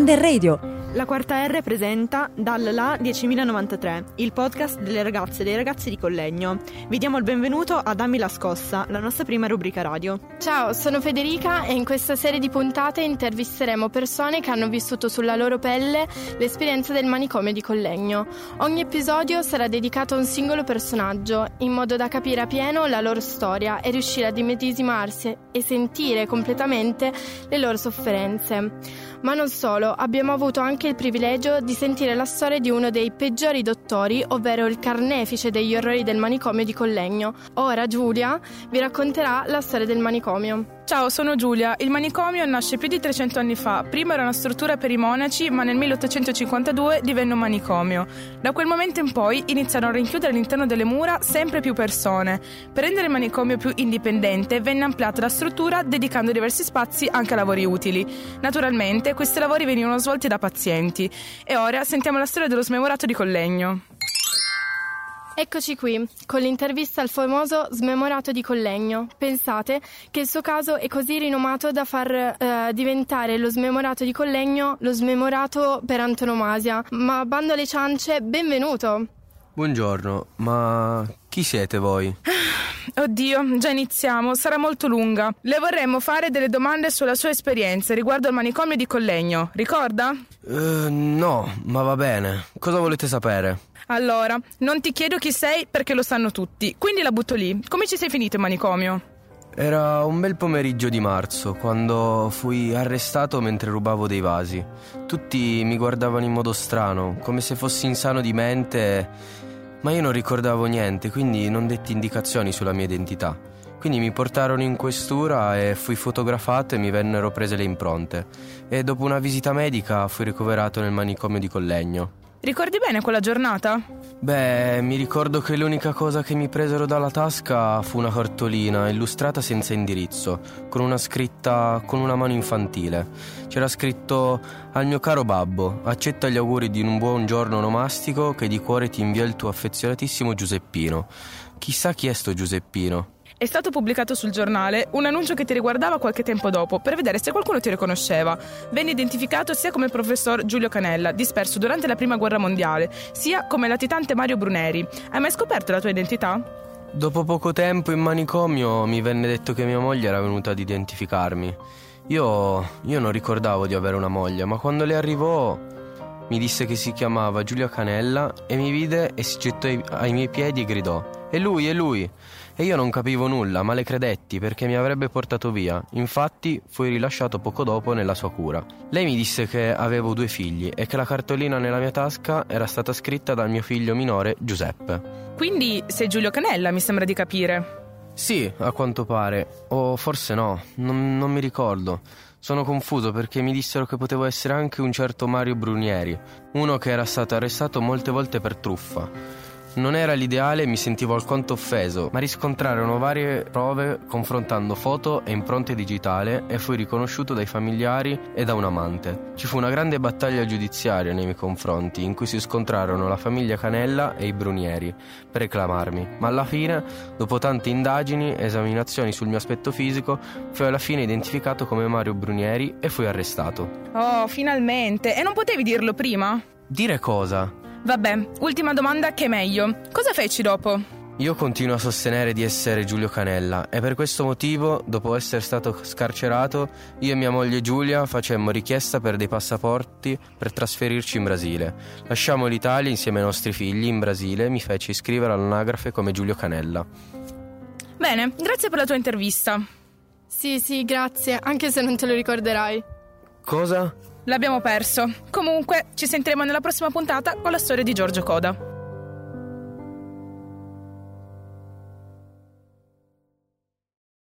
Under Radio. La quarta R presenta Dal La 10.093, il podcast delle ragazze e dei ragazzi di Collegno. Vi diamo il benvenuto a Dammi la scossa, la nostra prima rubrica radio. Ciao, sono Federica e in questa serie di puntate intervisteremo persone che hanno vissuto sulla loro pelle l'esperienza del manicomio di Collegno. Ogni episodio sarà dedicato a un singolo personaggio, in modo da capire a pieno la loro storia e riuscire ad immedesimarsi e sentire completamente le loro sofferenze. Ma non solo, abbiamo avuto anche il privilegio di sentire la storia di uno dei peggiori dottori, ovvero il carnefice degli orrori del manicomio di Collegno. Ora Giulia vi racconterà la storia del manicomio. Ciao, sono Giulia. Il manicomio nasce più di 300 anni fa. Prima era una struttura per i monaci, ma nel 1852 divenne un manicomio. Da quel momento in poi iniziarono a rinchiudere all'interno delle mura sempre più persone. Per rendere il manicomio più indipendente, venne ampliata la struttura dedicando diversi spazi anche a lavori utili. Naturalmente, questi lavori venivano svolti da pazienti. E ora sentiamo la storia dello smemorato di Collegno. Eccoci qui, con l'intervista al famoso smemorato di Collegno. Pensate che il suo caso è così rinomato da far eh, diventare lo smemorato di Collegno lo smemorato per antonomasia. Ma bando alle ciance, benvenuto! Buongiorno, ma chi siete voi? Oddio, già iniziamo, sarà molto lunga. Le vorremmo fare delle domande sulla sua esperienza riguardo al manicomio di Collegno, ricorda? Uh, no, ma va bene. Cosa volete sapere? Allora, non ti chiedo chi sei perché lo sanno tutti, quindi la butto lì. Come ci sei finito in manicomio? Era un bel pomeriggio di marzo, quando fui arrestato mentre rubavo dei vasi. Tutti mi guardavano in modo strano, come se fossi insano di mente, ma io non ricordavo niente, quindi non detti indicazioni sulla mia identità. Quindi mi portarono in questura e fui fotografato e mi vennero prese le impronte. E dopo una visita medica fui ricoverato nel manicomio di Collegno. Ricordi bene quella giornata? Beh, mi ricordo che l'unica cosa che mi presero dalla tasca fu una cartolina illustrata senza indirizzo, con una scritta con una mano infantile. C'era scritto al mio caro babbo, accetta gli auguri di un buon giorno onomastico che di cuore ti invia il tuo affezionatissimo Giuseppino. Chissà chi è sto Giuseppino. È stato pubblicato sul giornale un annuncio che ti riguardava qualche tempo dopo per vedere se qualcuno ti riconosceva. Venne identificato sia come il professor Giulio Canella, disperso durante la prima guerra mondiale, sia come latitante Mario Bruneri. Hai mai scoperto la tua identità? Dopo poco tempo in manicomio mi venne detto che mia moglie era venuta ad identificarmi. Io, io non ricordavo di avere una moglie, ma quando le arrivò mi disse che si chiamava Giulio Canella e mi vide e si gettò ai, ai miei piedi e gridò: È lui, è lui! E io non capivo nulla, ma le credetti perché mi avrebbe portato via. Infatti fui rilasciato poco dopo nella sua cura. Lei mi disse che avevo due figli e che la cartolina nella mia tasca era stata scritta dal mio figlio minore Giuseppe. Quindi sei Giulio Canella, mi sembra di capire. Sì, a quanto pare. O forse no, non, non mi ricordo. Sono confuso perché mi dissero che potevo essere anche un certo Mario Brunieri, uno che era stato arrestato molte volte per truffa. Non era l'ideale e mi sentivo alquanto offeso, ma riscontrarono varie prove confrontando foto e impronte digitali e fui riconosciuto dai familiari e da un amante. Ci fu una grande battaglia giudiziaria nei miei confronti, in cui si scontrarono la famiglia Canella e i Brunieri per reclamarmi, ma alla fine, dopo tante indagini e esaminazioni sul mio aspetto fisico, fui alla fine identificato come Mario Brunieri e fui arrestato. Oh, finalmente! E non potevi dirlo prima? Dire cosa? Vabbè, ultima domanda che è meglio. Cosa feci dopo? Io continuo a sostenere di essere Giulio Canella e per questo motivo, dopo essere stato scarcerato, io e mia moglie Giulia facemmo richiesta per dei passaporti per trasferirci in Brasile. Lasciamo l'Italia insieme ai nostri figli in Brasile e mi feci iscrivere all'anagrafe come Giulio Canella. Bene, grazie per la tua intervista. Sì, sì, grazie, anche se non te lo ricorderai. Cosa? L'abbiamo perso. Comunque, ci sentiremo nella prossima puntata con la storia di Giorgio Coda.